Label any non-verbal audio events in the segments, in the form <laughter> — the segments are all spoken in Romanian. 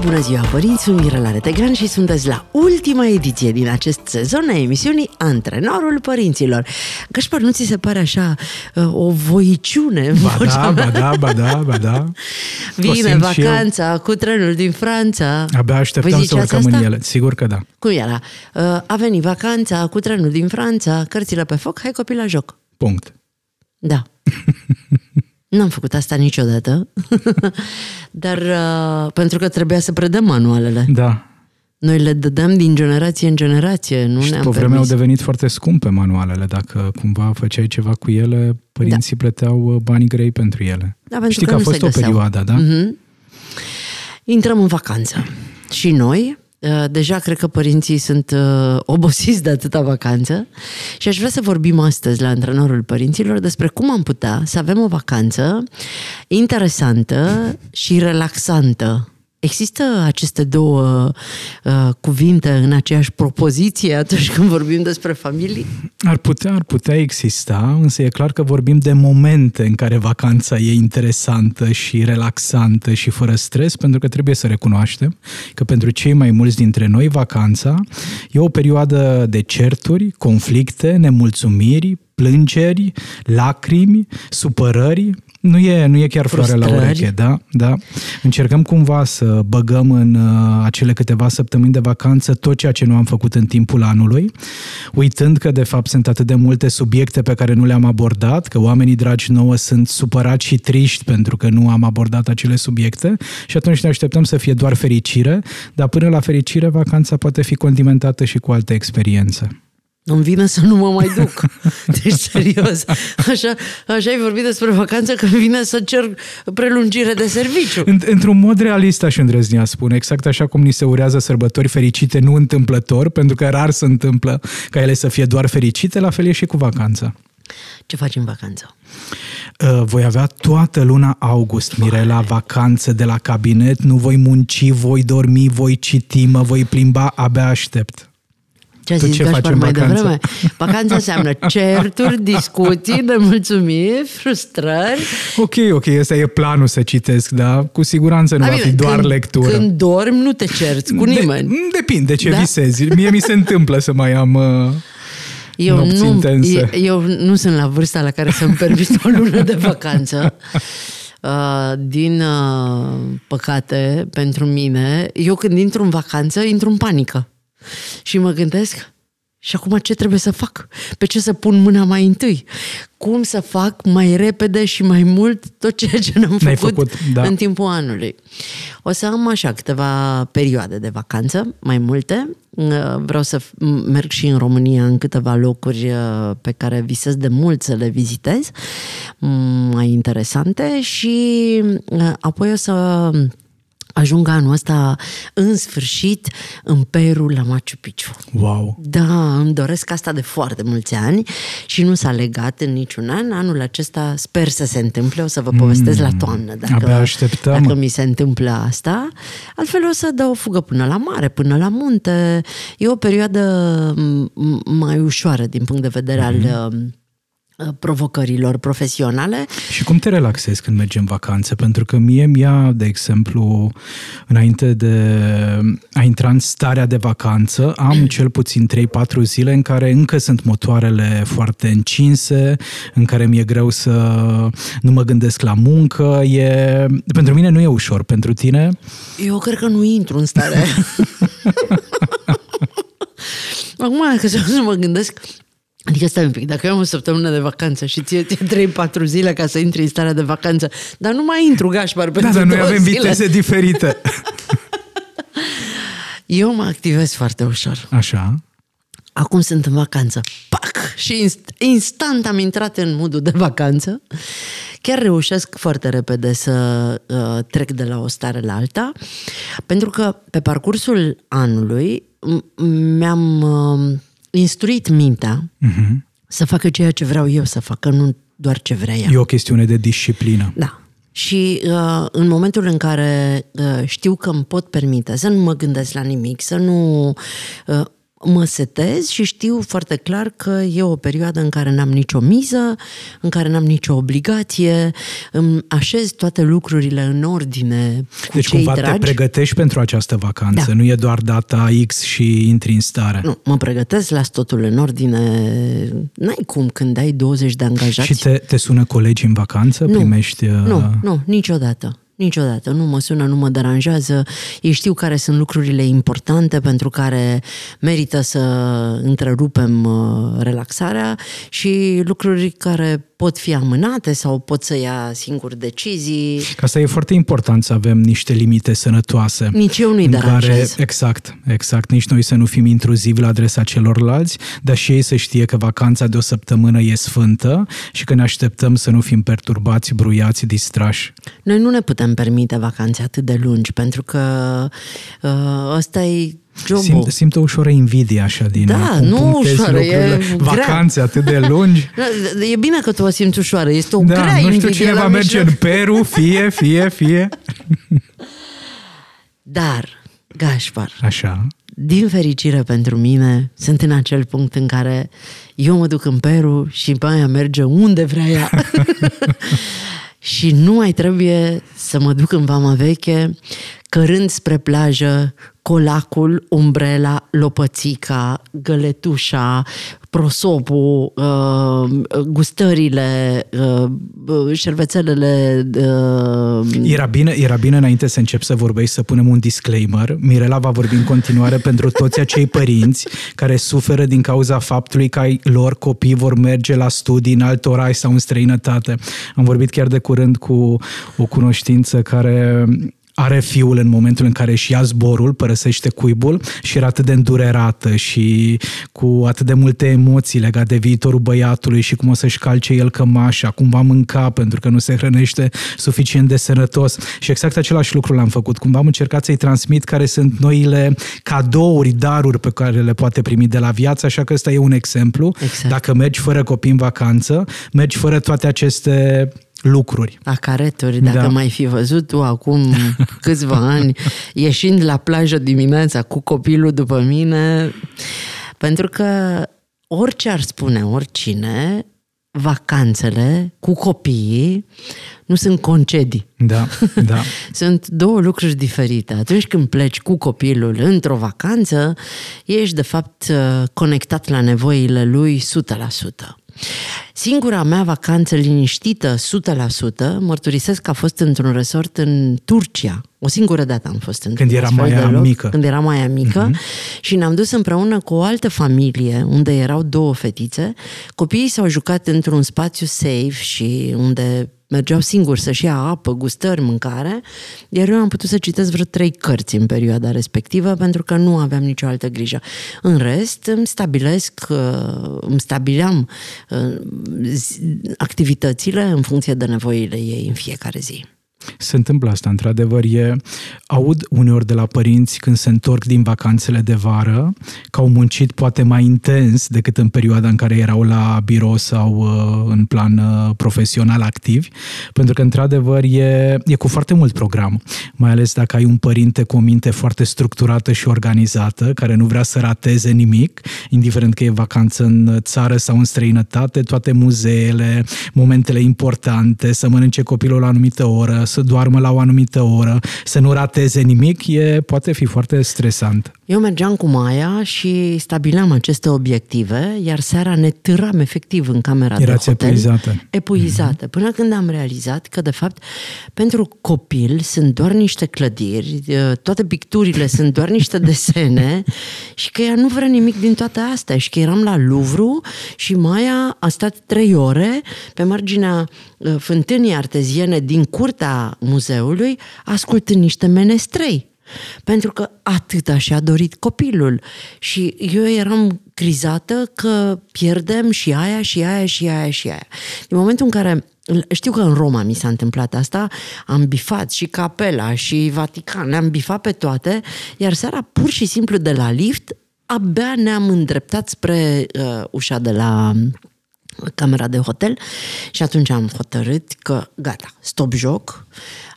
Bună ziua, părinți! Sunt Mirela Retegan și sunteți la ultima ediție din acest sezon a emisiunii Antrenorul Părinților. Gașpar, nu ți se pare așa uh, o voiciune? Ba da, ba da, ba da, ba <laughs> da. Vine vacanța cu trenul din Franța. Abia așteptam să urcăm asta? în ele. Sigur că da. Cum era? Uh, a venit vacanța cu trenul din Franța, cărțile pe foc, hai copii la joc. Punct. Da. <laughs> N-am făcut asta niciodată, <laughs> dar uh, pentru că trebuia să predăm manualele. Da. Noi le dădeam din generație în generație, nu și ne-am pe vreme au devenit foarte scumpe manualele. Dacă cumva făceai ceva cu ele, părinții da. plăteau uh, bani grei pentru ele. Da, pentru Știi că, că a fost o perioadă, da? Mm-hmm. Intrăm în vacanță. Și noi, Uh, deja cred că părinții sunt uh, obosiți de atâta vacanță și aș vrea să vorbim astăzi la antrenorul părinților despre cum am putea să avem o vacanță interesantă și relaxantă Există aceste două uh, cuvinte în aceeași propoziție atunci când vorbim despre familii? Ar putea, ar putea exista, însă e clar că vorbim de momente în care vacanța e interesantă și relaxantă și fără stres, pentru că trebuie să recunoaștem că pentru cei mai mulți dintre noi vacanța e o perioadă de certuri, conflicte, nemulțumiri, plângeri, lacrimi, supărări, nu e, nu e chiar floare la ureche, da? da? Încercăm cumva să băgăm în uh, acele câteva săptămâni de vacanță tot ceea ce nu am făcut în timpul anului, uitând că de fapt sunt atât de multe subiecte pe care nu le-am abordat, că oamenii dragi nouă sunt supărați și triști pentru că nu am abordat acele subiecte și atunci ne așteptăm să fie doar fericire, dar până la fericire vacanța poate fi condimentată și cu alte experiențe. Îmi vine să nu mă mai duc. <laughs> Deci, serios. Așa, așa ai vorbit despre vacanță că îmi vine să cer prelungire de serviciu. Într-un mod realist aș îndrăznea spune, exact așa cum ni se urează sărbători fericite, nu întâmplător, pentru că rar se întâmplă ca ele să fie doar fericite, la fel e și cu vacanța. Ce faci în vacanță? Uh, voi avea toată luna august, Mirela, vacanță de la cabinet, nu voi munci, voi dormi, voi citi, mă voi plimba, abia aștept. Ce a zis ce Gașpar mai devreme? Vacanța înseamnă <laughs> certuri, discuții, nemulțumiri, frustrări. Ok, ok, ăsta e planul să citesc, da? Cu siguranță nu A, va bine, fi doar când, lectură. Când dormi, nu te cerți cu nimeni. De, depinde ce da? visezi. Mie mi se întâmplă să mai am... Uh, eu nu, intense. eu nu sunt la vârsta la care să-mi permit o lună de vacanță. <laughs> Uh, din uh, păcate, pentru mine, eu când intru în vacanță, intru în panică. Și mă gândesc, și acum ce trebuie să fac? Pe ce să pun mâna mai întâi? Cum să fac mai repede și mai mult tot ceea ce n-am făcut, făcut da. în timpul anului? O să am așa câteva perioade de vacanță, mai multe. Vreau să merg și în România în câteva locuri uh, pe care visez de mult să le vizitez, mai interesante și uh, apoi o să ajung anul ăsta în sfârșit în Peru la Machu Picchu. Wow! Da, îmi doresc asta de foarte mulți ani și nu s-a legat în niciun an. Anul acesta sper să se întâmple, o să vă povestesc mm, la toamnă dacă, așteptăm. dacă mi se întâmplă asta. Altfel o să dau o fugă până la mare, până la munte. E o perioadă mai ușoară din punct de vedere mm. al mm-hmm. Uh, provocărilor profesionale. Și cum te relaxezi când mergi în vacanță? Pentru că mie mi-a, de exemplu, înainte de a intra în starea de vacanță, am <clears throat> cel puțin 3-4 zile în care încă sunt motoarele foarte încinse, în care mi-e greu să nu mă gândesc la muncă. E... Pentru mine nu e ușor. Pentru tine? Eu cred că nu intru în stare. <laughs> Acum, că să mă gândesc, Adică stai un pic, dacă eu am o săptămână de vacanță și ție, ție 3-4 zile ca să intri în starea de vacanță, dar nu mai intru gașpar da, pentru Da, dar noi avem zile. viteze diferite. <laughs> eu mă activez foarte ușor. Așa. Acum sunt în vacanță. Pac! Și inst- instant am intrat în modul de vacanță. Chiar reușesc foarte repede să uh, trec de la o stare la alta, pentru că pe parcursul anului m- mi-am... Uh, instruit mintea Uh-huh. să facă ceea ce vreau eu să facă, nu doar ce vrea ea. E o chestiune de disciplină. Da. Și uh, în momentul în care uh, știu că îmi pot permite să nu mă gândesc la nimic, să nu uh, mă setez și știu foarte clar că e o perioadă în care n-am nicio miză, în care n-am nicio obligație, îmi așez toate lucrurile în ordine cu Deci cei cumva dragi. te pregătești pentru această vacanță, Da. nu e doar data X și intri în stare. Nu, mă pregătesc, las totul în ordine. N-ai cum când ai 20 de angajați. Și te, te sună colegi în vacanță? Nu. Primești... uh, Nu, nu, niciodată. Niciodată. Nu mă sună, nu mă deranjează. Ei știu care sunt lucrurile importante pentru care merită să întrerupem uh, relaxarea și lucruri care pot fi amânate sau pot să ia singur decizii. Că asta e foarte important să avem niște limite sănătoase. Nici eu nu-i în care, deranjez. exact, exact. Nici noi să nu fim intruzivi la adresa celorlalți, dar și ei să știe că vacanța de o săptămână e sfântă și că ne așteptăm să nu fim perturbați, bruiați, distrași. Noi nu ne putem permite vacanțe atât de lungi pentru că uh, ăsta e jobul. Simt, simt o ușoară invidie așa din Da, cum nu punctezi ușoară, e lucrurile. grea. Vacanțe atât de lungi. <laughs> Da, E bine că tu o simți ușoară. Este o Da, grea nu știu invidie cine la va merge mijloc. în Peru, fie, fie, fie. <laughs> Dar, Gașpar, Așa. din fericire pentru mine, sunt în acel punct în care eu mă duc în Peru și Baia merge unde vrea ea. <laughs> și nu mai trebuie să mă duc în Vama Veche, cărând spre plajă colacul, umbrela, lopățica, găletușa, prosopul, uh, gustările, uh, șervețelele uh, Era bine, era bine înainte să încep să vorbești să punem un disclaimer. Mirela va vorbi în continuare <laughs> pentru toți acei părinți care suferă din cauza faptului că ai lor copii vor merge la studii în alt oraș sau în străinătate. Am vorbit chiar de curând cu o cunoștință care are fiul în momentul în care își ia zborul, părăsește cuibul și era atât de îndurerată și cu atât de multe emoții legate de viitorul băiatului și cum o să-și calce el cămașa, cum va mânca pentru că nu se hrănește suficient de sănătos. Și exact același lucru l-am făcut. Cumva am încercat să-i transmit care sunt noile cadouri, daruri pe care le poate primi de la viață, așa că ăsta e un exemplu. Exact. Dacă mergi fără copii în vacanță, mergi fără toate aceste lucruri. acareturi, dacă Da. da. mai fi văzut tu acum câțiva <laughs> ani, ieșind la plajă dimineața cu copilul după mine, pentru că orice ar spune oricine, vacanțele cu copiii nu sunt concedii. Da, da. <laughs> Sunt două lucruri diferite. Atunci când pleci cu copilul într-o vacanță, ești de fapt conectat la nevoile lui 100%. Singura mea vacanță liniștită 100%, mărturisesc că a fost într-un resort în Turcia. O singură dată am fost în Când era astfel de Maia loc, mică. Când era Maia mică uh-huh. și ne-am dus împreună cu o altă familie unde erau două fetițe. Copiii s-au jucat într-un spațiu safe și unde mergeau singuri să-și ia apă, gustări, mâncare, iar eu am putut să citesc vreo trei cărți în perioada respectivă pentru că nu aveam nicio altă grijă. În rest, îmi stabilesc, uh, îmi stabileam uh, zi- activitățile în funcție de nevoile ei în fiecare zi. Se întâmplă asta, într-adevăr. E, aud uneori de la părinți când se întorc din vacanțele de vară că au muncit poate mai intens decât în perioada în care erau la birou sau uh, în plan uh, profesional activi, pentru că, într-adevăr, e, e cu foarte mult program, mai ales dacă ai un părinte cu o minte foarte structurată și organizată, care nu vrea să rateze nimic, indiferent că e vacanță în țară sau în străinătate, toate muzeele, momentele importante, să mănânce copilul la o anumită oră, să doarmă la o anumită oră, să nu rateze nimic, e, poate fi foarte stresant. Eu mergeam cu Maia și stabileam aceste obiective, iar seara ne târam efectiv în camera Erați de hotel. epuizată. Epuizată. Până când am realizat că, de fapt, pentru copil sunt doar niște clădiri, eh, toate picturile <laughs> sunt doar niște desene și că ea nu vrea nimic din toate astea și că eram la Louvre și Maia a stat trei ore pe marginea eh, fântânii arteziene din curtea muzeului, ascultând niște menestrei. Pentru că atâta și-a dorit copilul. Și eu eram crizată că pierdem și aia, și aia, și aia, și aia. Din momentul în care știu că în Roma mi s-a întâmplat asta, am bifat și Capela și Vatican, le-am bifat pe toate, iar seara pur și simplu de la lift abia ne-am îndreptat spre uh, ușa de la camera de hotel și atunci am hotărât că gata, stop joc,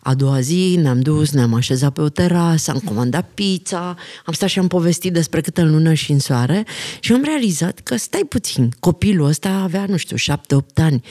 a doua zi ne-am dus, ne-am așezat pe o terasă, am comandat pizza, am stat și am povestit despre câtă lună și în soare și am realizat că stai puțin, copilul ăsta avea, nu știu, șapte-opt ani,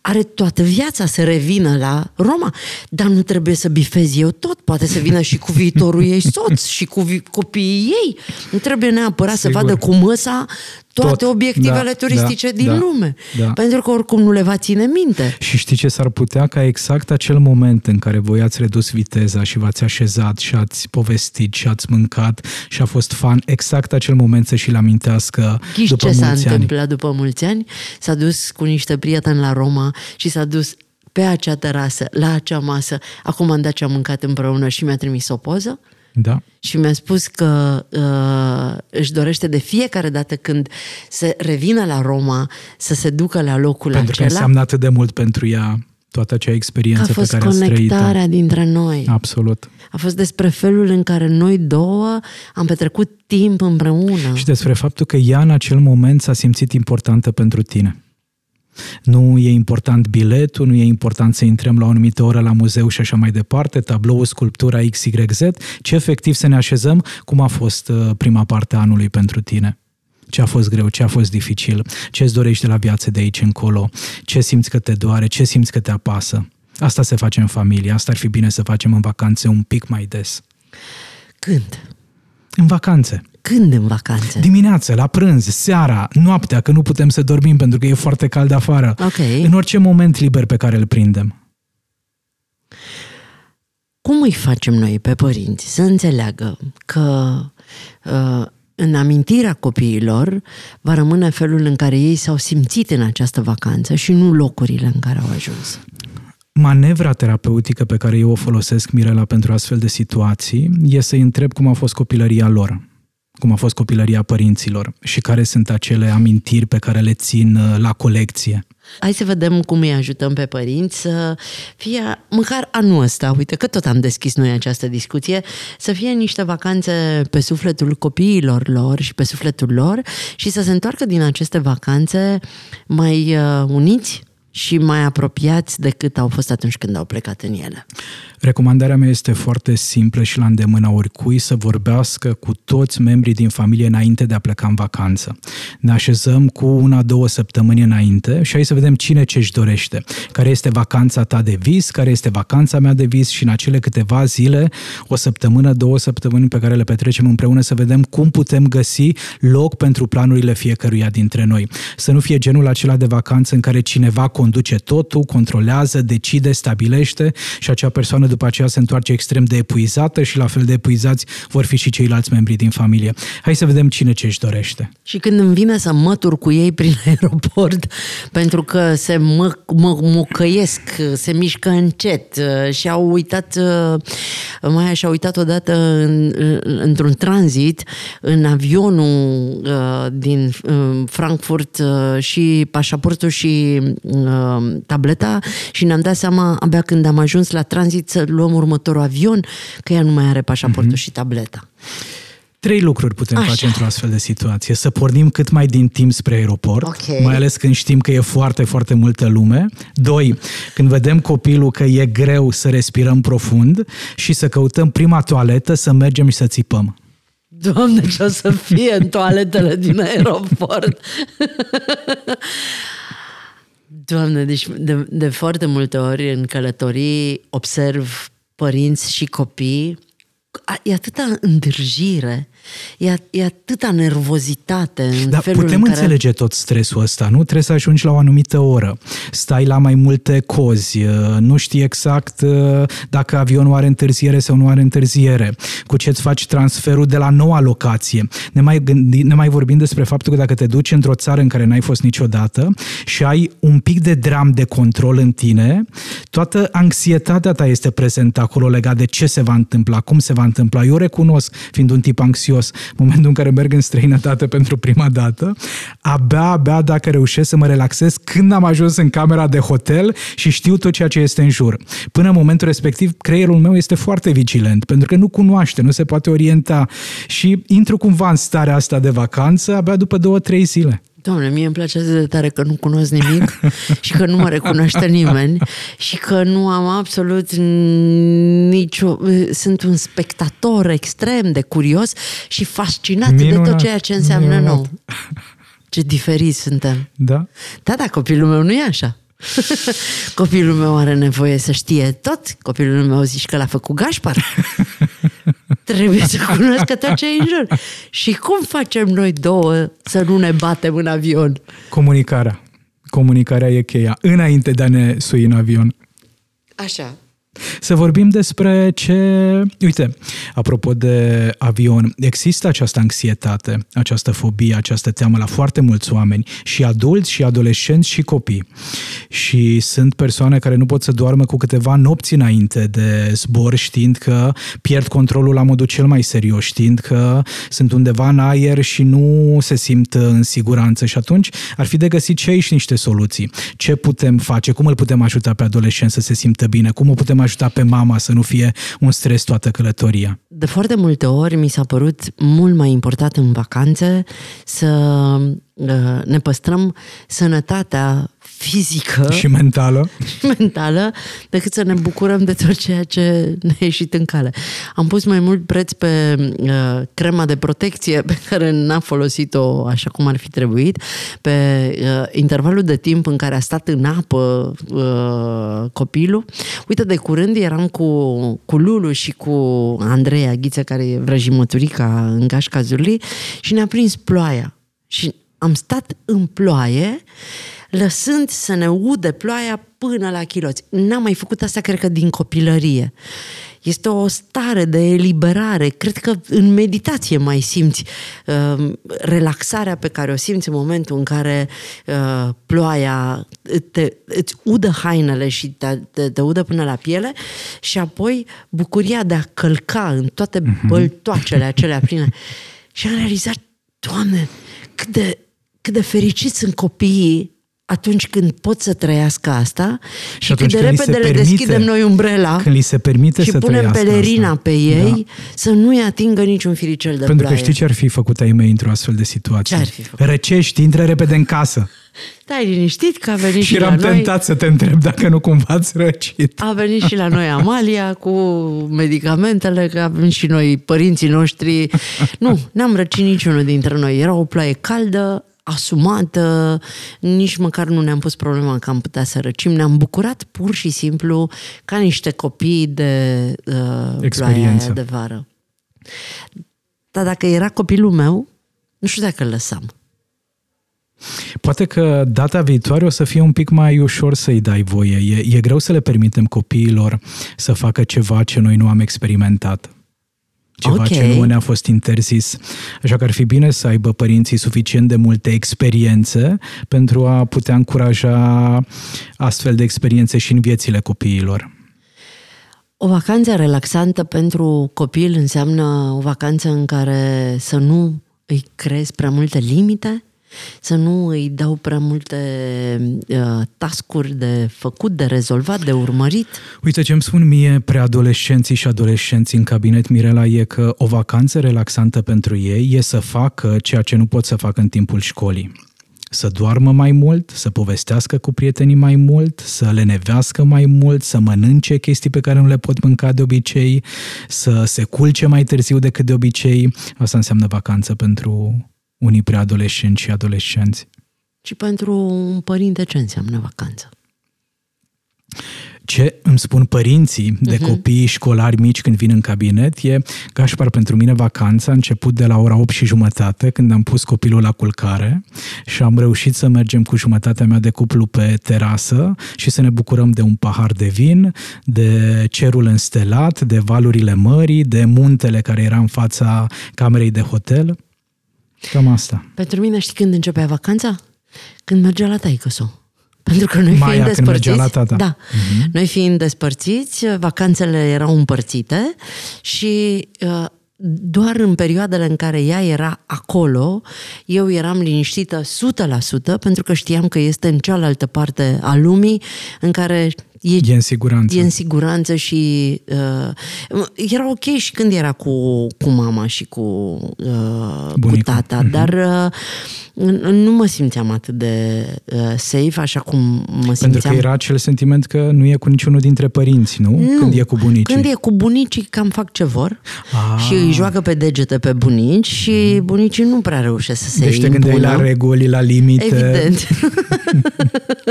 are toată viața să revină la Roma, dar nu trebuie să bifez eu tot, poate să vină și cu viitorul ei <laughs> soț și cu vi- copiii ei. Nu trebuie neapărat Sigur. să vadă cu măsa toate Tot. obiectivele da, turistice da, din da, lume. Da. Pentru că oricum nu le va ține minte. Și știi ce s-ar putea? Ca exact acel moment în care voi ați redus viteza și v-ați așezat și ați povestit și ați mâncat și a fost fan, exact acel moment să și-l amintească Ghiși după ce mulți s-a ani. întâmplat după mulți ani? S-a dus cu niște prieteni la Roma și s-a dus pe acea terasă, la acea masă, a comandat ce am mâncat împreună și mi-a trimis o poză. Da. Și mi-a spus că uh, își dorește de fiecare dată când se revină la Roma să se ducă la locul Pentru acela. că înseamnă atât de mult pentru ea toată acea experiență a fost pe care ați trăit conectarea dintre noi. Absolut. A fost despre felul în care noi două am petrecut timp împreună. Și despre faptul că ea în acel moment s-a simțit importantă pentru tine. Nu e important biletul, nu e important să intrăm la o anumită oră la muzeu și așa mai departe, tablou, sculptura XYZ, ci efectiv să ne așezăm cum a fost uh, prima parte a anului pentru tine. Ce a fost greu, ce a fost dificil, ce îți dorești de la viață de aici încolo, ce simți că te doare, ce simți că te apasă. Asta se face în familie, asta ar fi bine să facem în vacanțe un pic mai des. Când? În vacanțe. Când în vacanțe? Dimineața, la prânz, seara, noaptea, că nu putem să dormim pentru că e foarte cald afară. Ok. În orice moment liber pe care îl prindem. Cum îi facem noi pe părinți să înțeleagă că uh, în amintirea copiilor va rămâne felul în care ei s-au simțit în această vacanță și nu locurile în care au ajuns? Manevra terapeutică pe care eu o folosesc, Mirela, pentru astfel de situații, e să-i întreb cum a fost copilăria lor, cum a fost copilăria părinților și care sunt acele amintiri pe care le țin uh, la colecție. Hai să vedem cum îi ajutăm pe părinți să fie, măcar anul ăsta, uite că tot am deschis noi această discuție, să fie niște vacanțe pe sufletul copiilor lor și pe sufletul lor și să se întoarcă din aceste vacanțe mai uh, uniți și mai apropiați decât au fost atunci când au plecat în ele. Recomandarea mea este foarte simplă și la îndemâna oricui să vorbească cu toți membrii din familie înainte de a pleca în vacanță. Ne așezăm cu una, două săptămâni înainte și hai să vedem cine ce își dorește. Care este vacanța ta de vis, care este vacanța mea de vis și în acele câteva zile, o săptămână, două săptămâni pe care le petrecem împreună să vedem cum putem găsi loc pentru planurile fiecăruia dintre noi. Să nu fie genul acela de vacanță în care cineva conduce totul, controlează, decide, stabilește și acea persoană după aceea se întoarce extrem de epuizată și la fel de epuizați vor fi și ceilalți membri din familie. Hai să vedem cine ce își dorește. Și când îmi vine să mătur cu ei prin <laughs> aeroport, pentru că se mă, mă, mocăiesc, se mișcă încet uh, și au uitat, uh, mai și-au uitat odată în, într-un tranzit în avionul uh, din Frankfurt și pașaportul și tableta și ne-am dat seama abia când am ajuns la tranzit să luăm următorul avion, că ea nu mai are pașaportul mm-hmm. și tableta. Trei lucruri putem Așa. face într-o astfel de situație. Să pornim cât mai din timp spre aeroport, okay. mai ales când știm că e foarte, foarte multă lume. Doi, când vedem copilul că e greu să respirăm profund și să căutăm prima toaletă, să mergem și să țipăm. Doamne, ce o să fie în toaletele din <laughs> aeroport! <laughs> Doamne, deci de, de foarte multe ori în călătorii observ părinți și copii. E atâta întârziere, e, e atâta nervozitate în Dar felul putem în care... înțelege tot stresul ăsta, nu? Trebuie să ajungi la o anumită oră, stai la mai multe cozi, uh, nu știi exact uh, dacă avionul are întârziere sau nu are întârziere, cu ce îți faci transferul de la noua locație. Ne mai, gândi, ne mai vorbim despre faptul că dacă te duci într-o țară în care n-ai fost niciodată și ai un pic de dram de control în tine, toată anxietatea ta este prezentă acolo legat de ce se va întâmpla, cum se va întâmpla. Eu recunosc, fiind un tip anxios, serios. Momentul în care merg în străinătate pentru prima dată, abia, abia dacă reușesc să mă relaxez când am ajuns în camera de hotel și știu tot ceea ce este în jur. Până în momentul respectiv, creierul meu este foarte vigilent, pentru că nu cunoaște, nu se poate orienta și intru cumva în starea asta de vacanță abia după două, trei zile. Doamne, mie îmi place atât de tare că nu cunosc nimic <laughs> și că nu mă recunoaște nimeni și că nu am absolut nicio... Sunt un spectator extrem de curios și fascinat Minunat. de tot ceea ce înseamnă Minunat. nou. Ce diferiți suntem. Da? Da, da, copilul meu nu e așa. <laughs> Copilul meu are nevoie să știe tot. Copilul meu zici că l-a făcut Gașpar. <laughs> Trebuie să cunoască tot ce e în jur. Și cum facem noi două să nu ne batem în avion? Comunicarea. Comunicarea e cheia. Înainte de a ne sui în avion. Așa. Să vorbim despre ce... Uite, apropo de avion, există această anxietate, această fobie, această teamă la foarte mulți oameni, și adulți, și adolescenți, și copii. Și sunt persoane care nu pot să doarmă cu câteva nopți înainte de zbor, știind că pierd controlul la modul cel mai serios, știind că sunt undeva în aer și nu se simt în siguranță. Și atunci ar fi de găsit și aici niște soluții. Ce putem face? Cum îl putem ajuta pe adolescent să se simtă bine? Cum o putem ajuta pe mama să nu fie un stres toată călătoria? De foarte multe ori mi s-a părut mult mai important în vacanțe să uh, ne păstrăm sănătatea fizică și mentală. și <laughs> mentală decât să ne bucurăm de tot ceea ce ne-a ieșit în cale. Am pus mai mult preț pe uh, crema de protecție pe care n-a folosit-o așa cum ar fi trebuit, pe uh, intervalul de timp în care a stat în apă uh, copilul. Uite, de curând eram cu, cu Lulu și cu Andreea Ghiță, care e vrăjimăturica în gașca Zurli, și ne-a prins ploaia. Și am stat în ploaie lăsând să ne ude ploaia până la chiloți. N-am mai făcut asta, cred că, din copilărie. Este o stare de eliberare. Cred că în meditație mai simți uh, relaxarea pe care o simți în momentul în care uh, ploaia te, îți udă hainele și te, te, te udă până la piele și apoi bucuria de a călca în toate mhm. băltoacele acelea pline. Și am realizat, Doamne, cât de, cât de fericiți sunt copiii atunci când pot să trăiască asta și, și cât de repede le permite, deschidem noi umbrela când li se permite și să punem pelerina asta. pe ei da. să nu-i atingă niciun firicel de Pentru ploaie. că știi ce ar fi făcut ai mei într-o astfel de situație? Ce ar fi făcut? Răcești, intră repede în casă. Stai liniștit că a venit și, și eram la tentat noi. să te întreb dacă nu cumva ați răcit. A venit și la noi Amalia cu medicamentele, că avem și noi părinții noștri. Nu, n-am răcit niciunul dintre noi. Era o ploaie caldă, asumată, nici măcar nu ne-am pus problema că am putea să răcim, ne-am bucurat pur și simplu ca niște copii de uh, Experiență. de vară. Dar dacă era copilul meu, nu știu dacă îl lăsam. Poate că data viitoare o să fie un pic mai ușor să-i dai voie. E, e greu să le permitem copiilor să facă ceva ce noi nu am experimentat ceva okay. ce nu ne-a fost interzis. Așa că ar fi bine să aibă părinții suficient de multe experiențe pentru a putea încuraja astfel de experiențe și în viețile copiilor. O vacanță relaxantă pentru copil înseamnă o vacanță în care să nu îi crezi prea multe limite, să nu îi dau prea multe uh, tascuri de făcut, de rezolvat, de urmărit. Uite ce îmi spun mie preadolescenții și adolescenții în cabinet, Mirela, e că o vacanță relaxantă pentru ei e să facă ceea ce nu pot să facă în timpul școlii să doarmă mai mult, să povestească cu prietenii mai mult, să le nevească mai mult, să mănânce chestii pe care nu le pot mânca de obicei, să se culce mai târziu decât de obicei. Asta înseamnă vacanță pentru unii preadolescenți și adolescenți. Și pentru un părinte ce înseamnă vacanță? Ce îmi spun părinții de uh-huh. copii școlari mici când vin în cabinet e, Gașpar, pentru mine vacanța a început de la ora 8 și jumătate, când am pus copilul la culcare și am reușit să mergem cu jumătatea mea de cuplu pe terasă și să ne bucurăm de un pahar de vin, de cerul înstelat, de valurile mării, de muntele care era în fața camerei de hotel. Cam asta. Pentru mine știi când începea vacanța? Când mergea la taică pentru că noi Maia, fiind despărțiți, la tata. Da, uh-huh. noi fiind despărțiți, vacanțele erau împărțite și uh, doar în perioadele în care ea era acolo, eu eram liniștită 100% pentru că știam că este în cealaltă parte a lumii în care e, e în siguranță. E în siguranță și uh, era ok și când era cu, cu mama și cu, uh, cu tata, mm-hmm. dar uh, nu mă simțeam atât de uh, safe așa cum mă simțeam. Pentru că era acel sentiment că nu e cu niciunul dintre părinți, nu? nu când e cu bunicii. Când e cu bunicii, cam fac ce vor ah. și îi joacă pe degete pe bunici și mm. bunicii nu prea reușesc să se deci impună. Deci te gândeai la reguli, la limite. Evident. <laughs>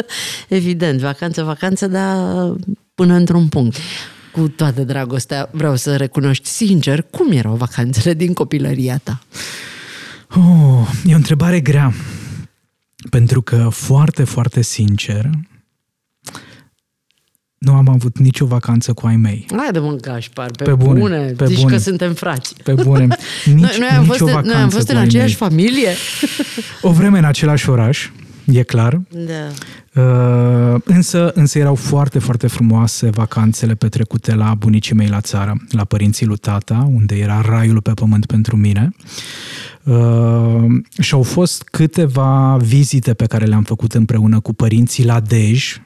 <laughs> Evident, vacanță, vacanță, dar până într-un punct. Cu toată dragostea, vreau să recunoști sincer cum erau vacanțele din copilăria ta. Oh, e o întrebare grea. Pentru că, foarte, foarte sincer, nu am avut nicio vacanță cu ai mei. Hai de mă, Gașpar, pe, pe bune, bune. Pe Zici bune. că suntem frați. Pe bune. <laughs> Nici, noi, noi am fost, noi am fost în aceeași familie. O vreme în același oraș, e clar. Da. Uh, însă, însă erau foarte, foarte frumoase vacanțele petrecute la bunicii mei la țară, la părinții lui tata, unde era raiul pe pământ pentru mine. Uh, și au fost câteva vizite pe care le-am făcut împreună cu părinții la Dej,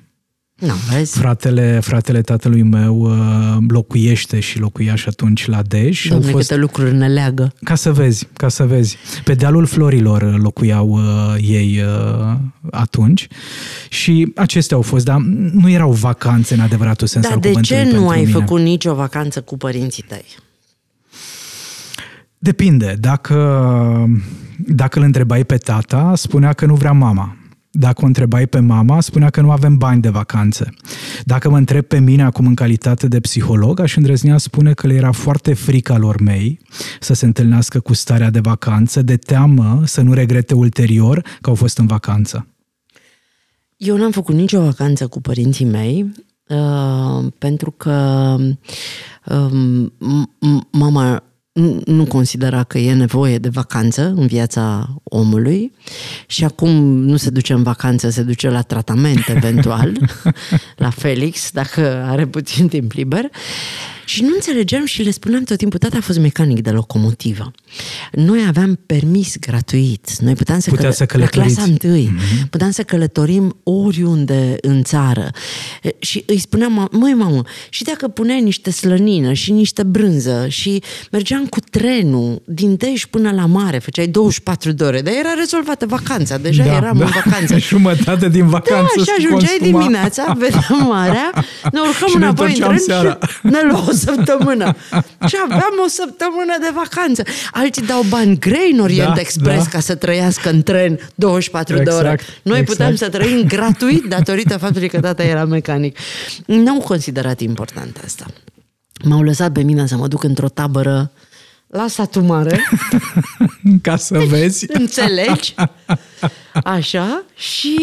No, vezi? Fratele, fratele tatălui meu uh, locuiește și locuia și atunci la Dej. Dom'le, fost... câte lucruri ne leagă. Ca să vezi, ca să vezi. Pe dealul florilor locuiau uh, ei uh, atunci și acestea au fost, dar nu erau vacanțe în adevăratul sens dar al de ce nu ai mine. făcut nicio vacanță cu părinții tăi? Depinde. Dacă, dacă îl întrebai pe tata, spunea că nu vrea mama. Dacă o întrebai pe mama, spunea că nu avem bani de vacanțe. Dacă mă întreb pe mine acum în calitate de psiholog, aș îndrăznea spune că le era foarte frica lor mei să se întâlnească cu starea de vacanță, de teamă să nu regrete ulterior că au fost în vacanță. Eu n-am făcut nicio vacanță cu părinții mei, uh, pentru că uh, mama nu considera că e nevoie de vacanță în viața omului și acum nu se duce în vacanță, se duce la tratament eventual, <laughs> la Felix, dacă are puțin timp liber. Și nu înțelegeam și le spuneam tot timpul, tata a fost mecanic de locomotivă. Noi aveam permis gratuit. Noi puteam să, căl- să la clasa întâi. Mm-hmm. Puteam să călătorim oriunde în țară. Și îi spuneam, măi mamă, și dacă puneai niște slănină și niște brânză și mergeam cu trenul din Dej până la mare, făceai 24 de ore, dar era rezolvată vacanța, deja da, eram da. în vacanță. <laughs> Jumătate din vacanță Da, și ajungeai consuma. dimineața, vedeam marea, ne urcăm <laughs> înapoi în tren seara. și ne luăm săptămână. Și aveam o săptămână de vacanță. Alții dau bani grei în Orient da, Express da. ca să trăiască în tren 24 exact, de ore. Noi exact. puteam să trăim gratuit datorită faptului că tata era mecanic. Nu au considerat important asta. M-au lăsat pe mine să mă duc într-o tabără la satul mare. <laughs> Ca să vezi. Înțelegi? <laughs> Așa. Și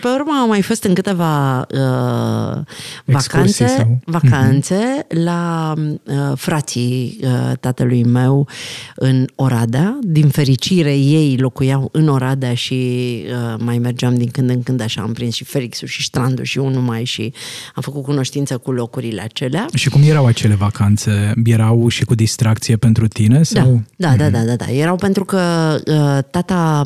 pe urmă am mai fost în câteva uh, vacanțe, sau? vacanțe mm-hmm. la uh, frații uh, tatălui meu în Oradea. Din fericire ei locuiau în Oradea și uh, mai mergeam din când în când așa. Am prins și Felixul și Strandu și unul mai și am făcut cunoștință cu locurile acelea. Și cum erau acele vacanțe? Erau și cu distracție pentru tine? Sau? Da, da, mm-hmm. da, da, da, da. Erau pentru că uh, tata,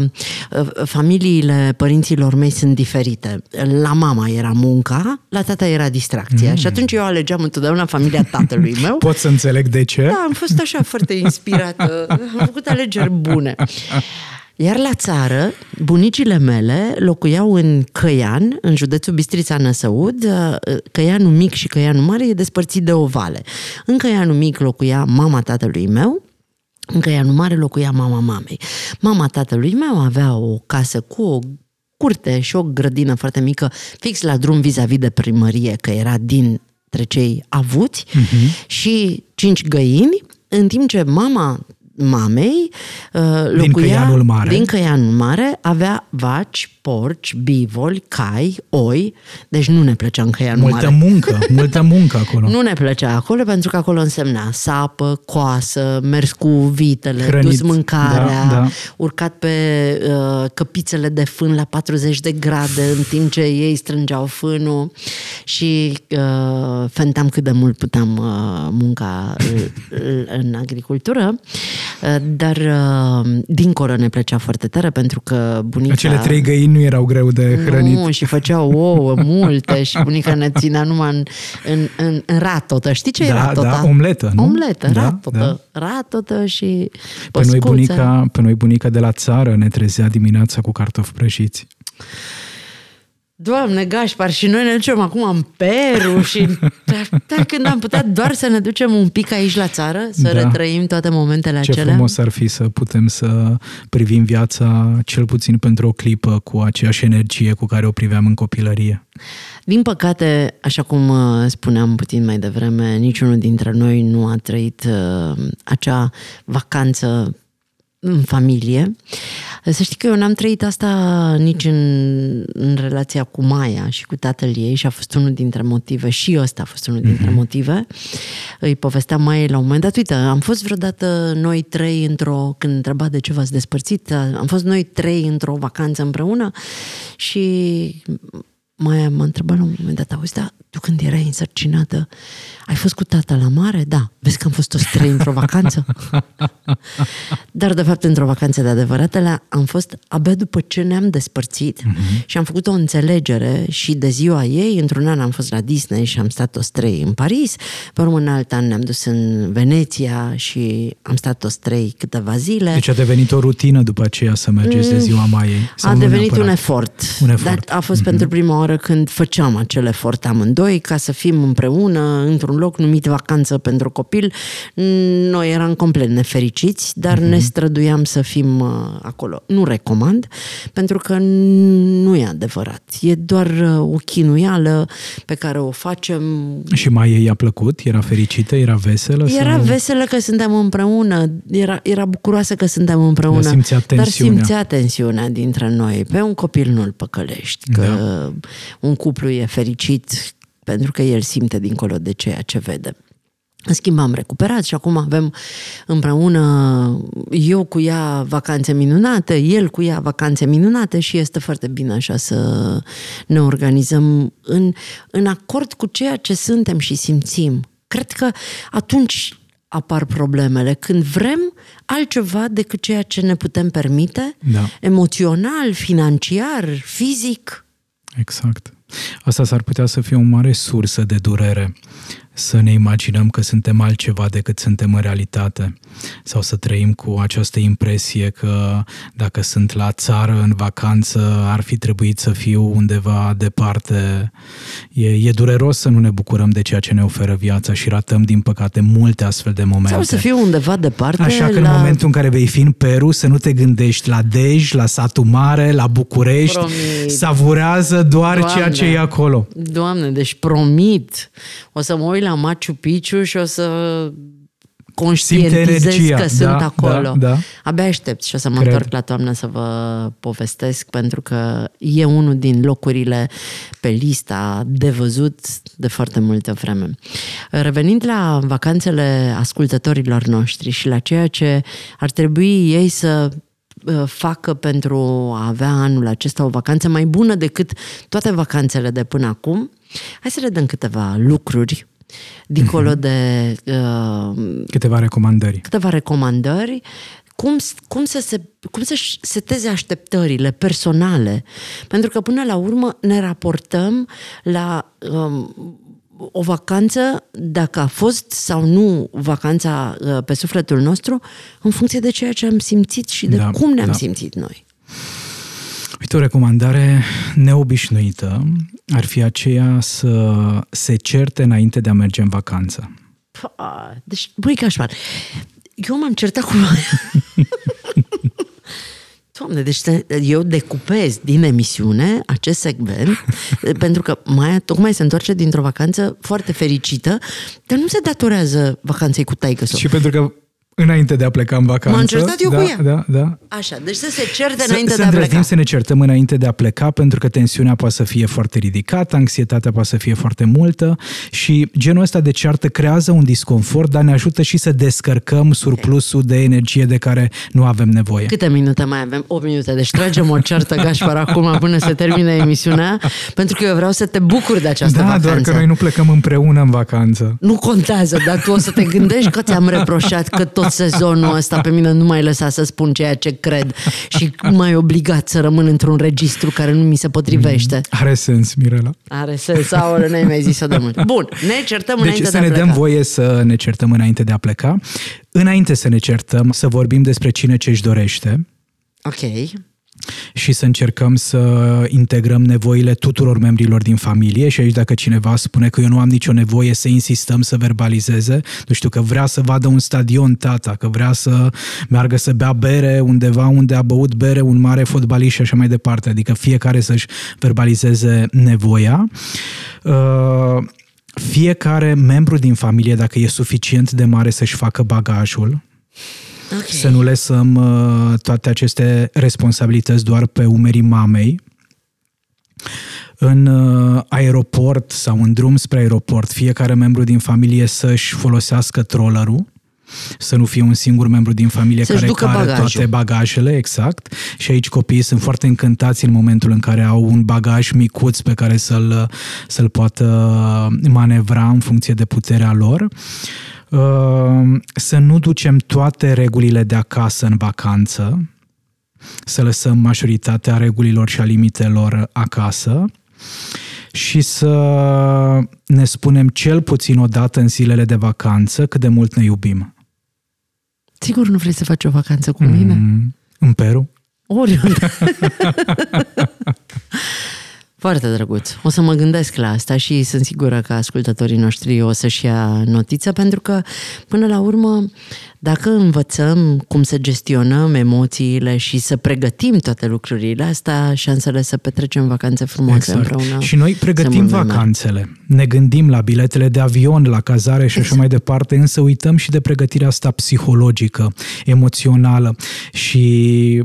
uh, familiile părinților mei sunt diferite. La mama era munca, la tata era distracția. Mm. Și atunci eu alegeam întotdeauna familia tatălui <laughs> meu. Pot să înțeleg de ce? Da, am fost așa foarte inspirată. Am făcut alegeri bune. Iar la țară, bunicile mele locuiau în Căian, în județul Bistrița Năsăud. Căianul mic și Căianul mare e despărțit de ovale. În Căianul mic locuia mama tatălui meu, în Căianul mare locuia mama mamei. Mama tatălui meu avea o casă cu o curte și o grădină foarte mică, fix la drum vis-a-vis de primărie, că era dintre cei avuți, uh-huh. și cinci găini, în timp ce mama mamei uh, locuia Din Căianul Mare. din Căianul Mare, avea vaci, porci, bivoli, cai, oi, deci nu ne plăcea în Căianul Multă Mare. muncă, <laughs> multă muncă acolo. Nu ne plăcea acolo pentru că acolo însemna sapă, coasă, mers cu vitele, Hrănit, dus mâncarea, da, da. urcat pe uh, căpițele de fân la 40 de grade în timp ce ei strângeau fânul și uh, fentam cât de mult puteam uh, munca uh, în agricultură, uh, dar uh, dincolo ne plăcea foarte tare pentru că bunica... Acele trei găini nu erau greu de hrănit. Nu, și făceau ouă multe și bunica ne ținea numai în, în, în, în ratotă. Știi ce e Da, ratota? da, omletă, nu? Omletă, Da, ratotă. Ratotă și Pe noi, păscuță. bunica, pe noi bunica de la țară ne trezea dimineața cu cartofi prăjiți. Doamne, Gașpar, și noi ne ducem acum în Peru și <laughs> dar, dar când am putea doar să ne ducem un pic aici la țară, să Da. retrăim toate momentele Ce acelea. frumos ar fi să putem să privim viața, cel puțin pentru o clipă, cu aceeași energie cu care o priveam în copilărie. Din păcate, așa cum uh, spuneam puțin mai devreme, niciunul dintre noi nu a trăit uh, acea vacanță în familie. Să știi că eu n-am trăit asta nici în, în relația cu Maia și cu tatăl ei și a fost unul dintre motive, și ăsta a fost unul dintre motive. Îi povesteam Maia la un moment dat, uite, am fost vreodată noi trei într-o, când întreba de ce v-ați despărțit, am fost noi trei într-o vacanță împreună și Maia m-a întrebat la un moment dat, auzi, da, tu când erai însărcinată, ai fost cu tata la mare? Da. Vezi că am fost toți trei într-o vacanță? <laughs> Dar, de fapt, într-o vacanță de adevăratele, am fost abia după ce ne-am despărțit uh-huh. și am făcut o înțelegere și de ziua ei, într-un an am fost la Disney și am stat toți trei în Paris, pe urmă în alt an ne-am dus în Veneția și am stat toți trei câteva zile. Deci a devenit o rutină după aceea să mergeți de ziua Maiei? sau A nu devenit neapărat? un efort. Un efort. Dar a fost mm-hmm. pentru prima oară când făceam acel efort amândoi ca să fim împreună într-un loc numit vacanță pentru copil. Noi eram complet nefericiți, dar mm-hmm. ne străduiam să fim uh, acolo. Nu recomand, pentru că nu e adevărat. E doar uh, o chinuială pe care o facem Și Maiei i-a plăcut? Era fericită? Era veselă? era sau... veselă că suntem împreună, era, era bucuroasă că suntem împreună, Dar simțea dar tensiunea. simțea tensiunea dintre noi. Pe un copil nu-l păcălești, că Da. un cuplu e fericit pentru că el simte dincolo de ceea ce vede. În schimb, am recuperat și acum avem împreună, eu cu ea vacanțe minunate, el cu ea vacanțe minunate și este foarte bine așa să ne organizăm în, în acord cu ceea ce suntem și simțim. Cred că atunci apar problemele, când vrem altceva decât ceea ce ne putem permite, Da. emoțional, financiar, fizic. Exact. Asta s-ar putea să fie o mare sursă de durere. Să ne imaginăm că suntem altceva decât suntem în realitate. Sau să trăim cu această impresie că dacă sunt la țară în vacanță, ar fi trebuit să fiu undeva departe. E, e dureros să nu ne bucurăm de ceea ce ne oferă viața și ratăm, din păcate, multe astfel de momente. Sau să fiu undeva departe Așa că la... în momentul în care vei fi în Peru, să nu te gândești la Dej, la satul mare, la București, Promit. savurează doar Doamne. ceea ce e acolo. Doamne, deci promit, o să mă uit la Machu Picchu și o să conștientizez energia, că da, sunt da, acolo. da. Abia aștept și o să mă Cred. întorc la toamnă să vă povestesc pentru că e unul din locurile pe lista de văzut de foarte multă vreme. Revenind la vacanțele ascultătorilor noștri și la ceea ce ar trebui ei să uh, facă pentru a avea anul acesta o vacanță mai bună decât toate vacanțele de până acum, hai să le dăm câteva lucruri dincolo de uh, Câteva recomandări. câteva recomandări cum, cum, să se, cum să seteze așteptările personale. Pentru că până la urmă ne raportăm la um, o vacanță, dacă a fost sau nu vacanța uh, pe sufletul nostru, în funcție de ceea ce am simțit și de Da, cum ne-am da. simțit noi. Uite, o recomandare neobișnuită ar fi aceea să se certe înainte de a merge în vacanță. Pa, Deci, băi, Cașmar, eu m-am certat cu Maia. <laughs> Doamne, deci te- eu decupez din emisiune acest segment pentru că Maia tocmai se întoarce dintr-o vacanță foarte fericită, dar nu se datorează vacanței cu taică Și pentru că Înainte de a pleca în vacanță. M-am certat eu da, cu ea. Da, da. Așa, deci să se certe Să, înainte să de a pleca. îndrăznim să ne certăm înainte de a pleca, pentru că tensiunea poate să fie foarte ridicată, anxietatea poate să fie foarte multă și genul ăsta de ceartă creează un disconfort, dar ne ajută și să descărcăm surplusul de energie de care nu avem nevoie. Câte minute mai avem? 8 minute. Deci tragem o ceartă, Gașpar, acum până se termine emisiunea, pentru că eu vreau să te bucuri de această Da, vacanță. doar că noi nu plecăm împreună în vacanță. Nu contează, dar tu o să te gândești că ți-am reproșat că tot sezonul ăsta pe mine nu mai lăsa să spun ceea ce cred și m-ai obligat să rămân într-un registru care nu mi se potrivește. Are sens, Mirela. Are sens, sau ne mai zis-o de mult. Bun, ne certăm Deci înainte să de a ne pleca. dăm voie să ne certăm înainte de a pleca. Înainte să ne certăm, să vorbim despre cine ce își dorește Ok. Și să încercăm să integrăm nevoile tuturor membrilor din familie și aici dacă cineva spune că eu nu am nicio nevoie să insistăm să verbalizeze, nu știu, că vrea să vadă un stadion tata, că vrea să meargă să bea bere undeva unde a băut bere un mare fotbalist și așa mai departe, adică fiecare să-și verbalizeze nevoia. Uh, fiecare membru din familie, dacă e suficient de mare să-și facă bagajul, Ok. să nu lăsăm uh, toate aceste responsabilități doar pe umerii mamei. În uh, aeroport sau în drum spre aeroport, fiecare membru din familie să-și folosească trollerul, să nu fie un singur membru din familie Să-și care ducă are bagajul. toate bagajele, exact. Și aici copiii sunt foarte încântați în momentul în care au un bagaj micuț pe care să-l, să-l poată manevra în funcție de puterea lor. Uh, Să nu ducem toate regulile de acasă în vacanță, să lăsăm majoritatea regulilor și a limitelor acasă și să ne spunem cel puțin o dată în zilele de vacanță cât de mult ne iubim. Sigur nu vrei să faci o vacanță cu mine? Mm, în Peru? Oriunde. <laughs> Foarte drăguț. O să mă gândesc la asta și sunt sigură că ascultătorii noștri o să-și ia notiță, pentru că, până la urmă, dacă învățăm cum să gestionăm emoțiile și să pregătim toate lucrurile astea, șansele să petrecem vacanțe frumoase împreună. Și noi sunt pregătim mult mai mari. vacanțele. Ne gândim la biletele de avion, la cazare și așa mai departe, însă uităm și de pregătirea asta psihologică, emoțională și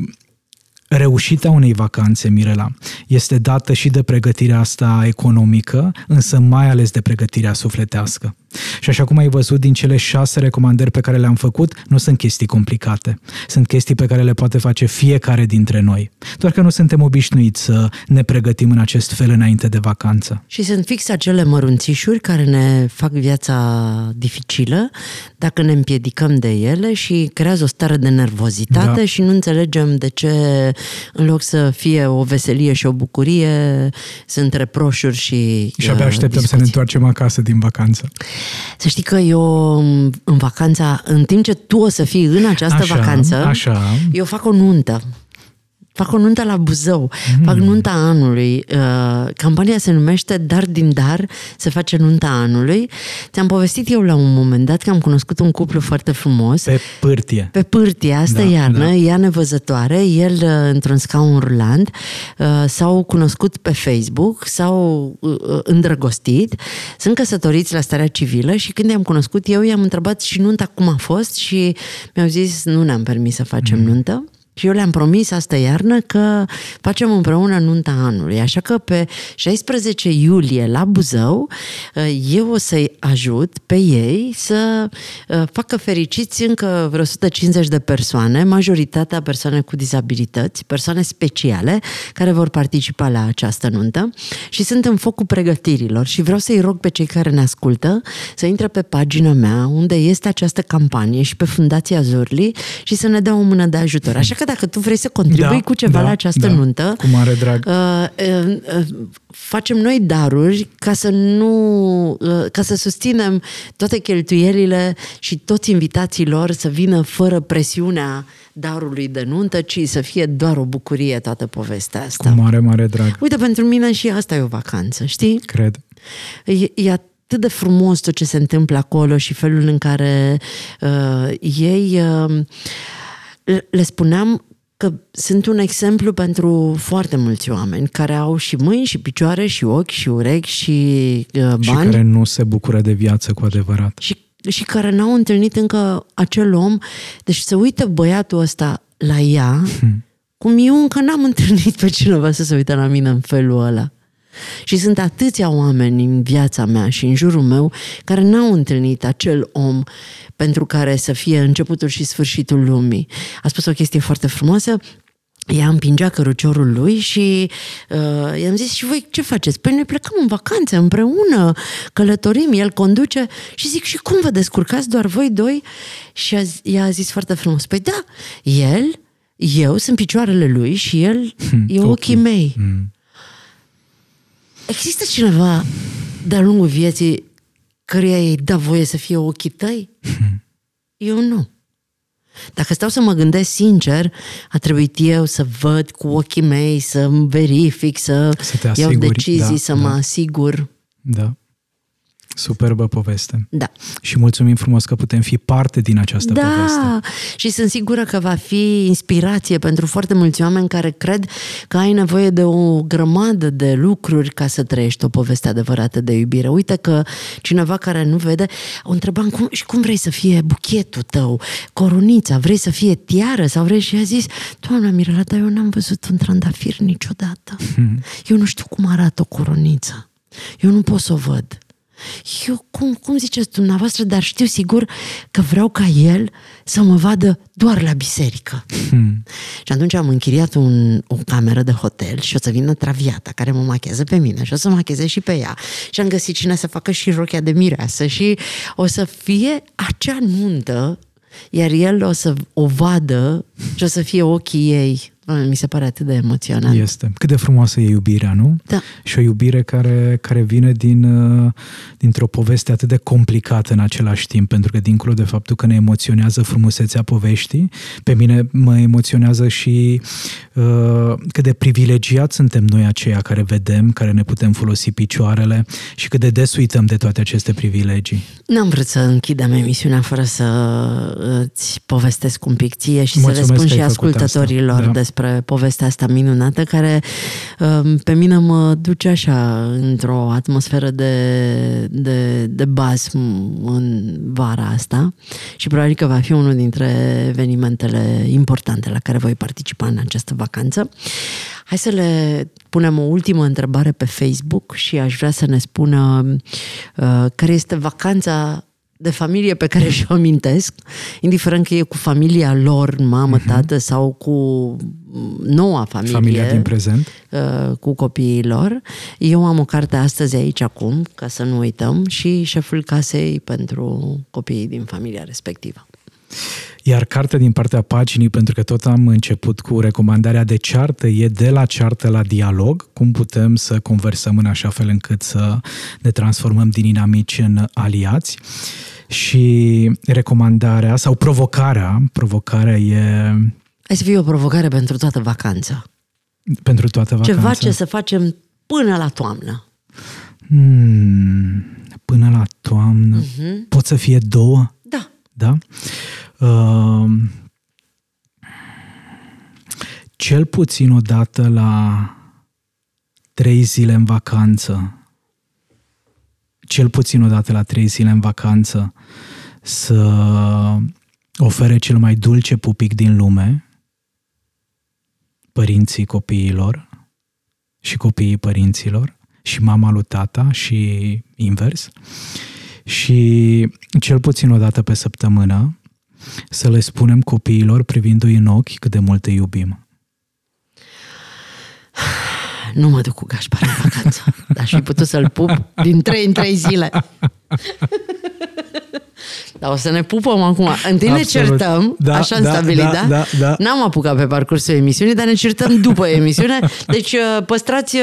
reușita unei vacanțe, Mirela, este dată și de pregătirea asta economică, însă mai ales de pregătirea sufletească. Și așa cum ai văzut din cele șase recomandări pe care le-am făcut, nu sunt chestii complicate. Sunt chestii pe care le poate face fiecare dintre noi. Doar că nu suntem obișnuiți să ne pregătim în acest fel înainte de vacanță. Și sunt fix acele mărunțișuri care ne fac viața dificilă dacă ne împiedicăm de ele și creează o stare de nervozitate Da. și nu înțelegem de ce în loc să fie o veselie și o bucurie sunt reproșuri și Și abia uh, așteptăm să ne discuții. întoarcem acasă din vacanță. Să știi că eu în vacanța, în timp ce tu o să fii în această Așa, vacanță, așa. eu fac o nuntă. Fac o nuntă la Buzău, mm. fac nunta anului. Uh, campania se numește Dar din Dar se face nunta anului. Ți-am povestit eu la un moment dat că am cunoscut un cuplu foarte frumos. Pe pârtie. Pe pârtie, asta Da, da, iarnă, da. da. ea nevăzătoare, el uh, într-un scaun rulant, uh, s-au cunoscut pe Facebook, s-au uh, uh, îndrăgostit, sunt căsătoriți la starea civilă și când i-am cunoscut eu, i-am întrebat și nunta cum a fost și mi-au zis nu ne-am permis să facem mm. nuntă. Și eu le-am promis asta iarnă că facem împreună nunta anului. Așa că pe 16 iulie la Buzău uh, eu o să-i ajut pe ei să uh, facă fericiți încă vreo 150 de persoane, majoritatea persoane cu dizabilități, persoane speciale care vor participa la această nuntă și sunt în focul pregătirilor și vreau să-i rog pe cei care ne ascultă să intre pe pagina mea unde este această campanie și pe Fundația Zorli și să ne dea o mână de ajutor. Așa că dacă tu vrei să contribui cu ceva la această da, nuntă, Cu mare drag. Uh, uh, uh, facem noi daruri ca să nu uh, ca să susținem toate cheltuielile și toți invitații lor să vină fără presiunea darului de nuntă, ci să fie doar o bucurie toată povestea Cu asta. mare, mare drag. Uite, pentru mine și asta e o vacanță, știi? Cred. E, e atât de frumos tot ce se întâmplă acolo și felul în care uh, ei uh, le- le spuneam că sunt un exemplu pentru foarte mulți oameni care au și mâini și picioare și ochi și urechi și uh, bani Și care nu se bucură de viață cu adevărat. și și care n-au întâlnit încă acel om. Deci să uită băiatul ăsta la ea, hmm. cum eu încă n-am întâlnit pe cineva să se uite la mine în felul ăla. Și sunt atâția oameni în viața mea și în jurul meu care n-au întâlnit acel om pentru care să fie începutul și sfârșitul lumii. A spus o chestie foarte frumoasă, ea împingea căruciorul lui și uh, i-am zis, și voi ce faceți? Păi noi plecăm în vacanțe împreună, călătorim, el conduce și zic, și cum vă descurcați doar voi doi? Și a, ea a zis foarte frumos, păi da, el, eu sunt picioarele lui și el hmm, e ochii okay. mei. Hmm. Există cineva de-a lungul vieții căruia îi dă voie să fie ochii tăi? Hmm. <laughs> Eu nu. Dacă stau să mă gândesc sincer, a trebuit eu să văd cu ochii mei, să verific, să, să iau decizii, da, să da. mă asigur. Da. Superbă poveste. Da. Și mulțumim frumos că putem fi parte din această da. poveste. și sunt sigură că va fi inspirație pentru foarte mulți oameni care cred că ai nevoie de o grămadă de lucruri ca să trăiești o poveste adevărată de iubire. Uite că cineva care nu vede, o întrebam cum, și cum vrei să fie buchetul tău, coronița, vrei să fie tiară sau vrei și a zis, Doamna Mirela, dar eu n-am văzut un trandafir niciodată. Hmm. <laughs> Eu nu știu cum arată o coroniță. Eu nu pot să o văd. Eu, cum, cum ziceți dumneavoastră, dar știu sigur că vreau ca el să mă vadă doar la biserică. Hmm. Și atunci am închiriat un, o cameră de hotel și o să vină Traviata, care mă machează pe mine și o să mă macheze și pe ea. Și am găsit cine să facă și rochia de mireasă și o să fie acea nuntă, iar el o să o vadă și o să fie ochii ei mi se pare atât de emoționant. Este. Cât de frumoasă e iubirea, nu? Da. Și o iubire care, care vine din, uh, dintr-o poveste atât de complicată în același timp, pentru că dincolo de faptul că ne emoționează frumusețea poveștii, pe mine mă emoționează și uh, cât de privilegiat suntem noi aceia care vedem, care ne putem folosi picioarele și cât de des uităm de toate aceste privilegii. N-am vrut să închidem emisiunea fără să îți povestesc un pic ție și Mulțumesc să le spun și ascultătorilor da. despre despre povestea asta minunată care um, pe mine mă duce așa într-o atmosferă de, de, de basm în vara asta și probabil că va fi unul dintre evenimentele importante la care voi participa în această vacanță. Hai să le punem o ultimă întrebare pe Facebook și aș vrea să ne spună uh, care este vacanța de familie pe care <laughs> și-o amintesc, indiferent că e cu familia lor, mamă, uh-huh. tată sau cu noua familie. Familia din prezent. Uh, cu copiii lor. Eu am o carte astăzi aici acum, ca să nu uităm, și șeful casei pentru copiii din familia respectivă. Iar cartea din partea paginii, pentru că tot am început cu recomandarea de ceartă, e de la ceartă la dialog, cum putem să conversăm în așa fel încât să ne transformăm din inamici în aliați. Și recomandarea sau provocarea, provocarea e... Hai să fie o provocare pentru toată vacanța. Pentru toată vacanța. Ceva ce să facem până la toamnă. Hmm, până la toamnă. Uh-huh. Pot să fie două? Da. Da? Uh, cel puțin o dată la trei zile în vacanță. Cel puțin o dată la trei zile în vacanță să ofere cel mai dulce pupic din lume părinții copiilor și copiii părinților și mama lui tata și invers. Și cel puțin o dată pe săptămână să le spunem copiilor privindu-i în ochi cât de mult îi iubim nu mă duc cu Gașpar în vacanță, dar și putut să-l pup din trei în trei zile. <laughs> Dar o să ne pupăm acum. Întâi Absolut. ne certăm, da, așa da, stabilit, da, da? da, da? N-am apucat pe parcursul emisiunii, dar ne certăm după emisiune. Deci uh, păstrați uh,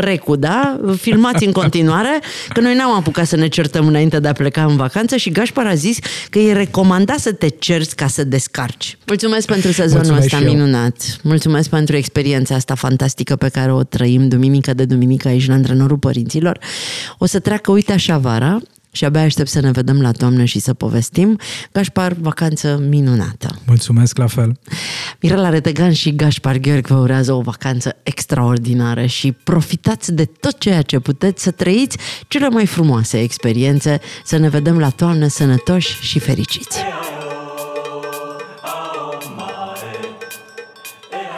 recu, da? Filmați în continuare, că noi n-am apucat să ne certăm înainte de a pleca în vacanță și Gașpar a zis că e recomandat să te cerți ca să descarci. Mulțumesc pentru sezonul Mulțumesc ăsta minunat. Mulțumesc pentru experiența asta fantastică pe care o trăim duminică de duminică aici la Antrenorul Părinților. O să treacă, uite așa, vara și abia aștept să ne vedem la toamnă și să povestim. Gașpar, vacanță minunată! Mulțumesc la fel! Mirela Retegan și Gașpar Gheorghe vă urează o vacanță extraordinară și profitați de tot ceea ce puteți să trăiți cele mai frumoase experiențe, să ne vedem la toamnă sănătoși și fericiți!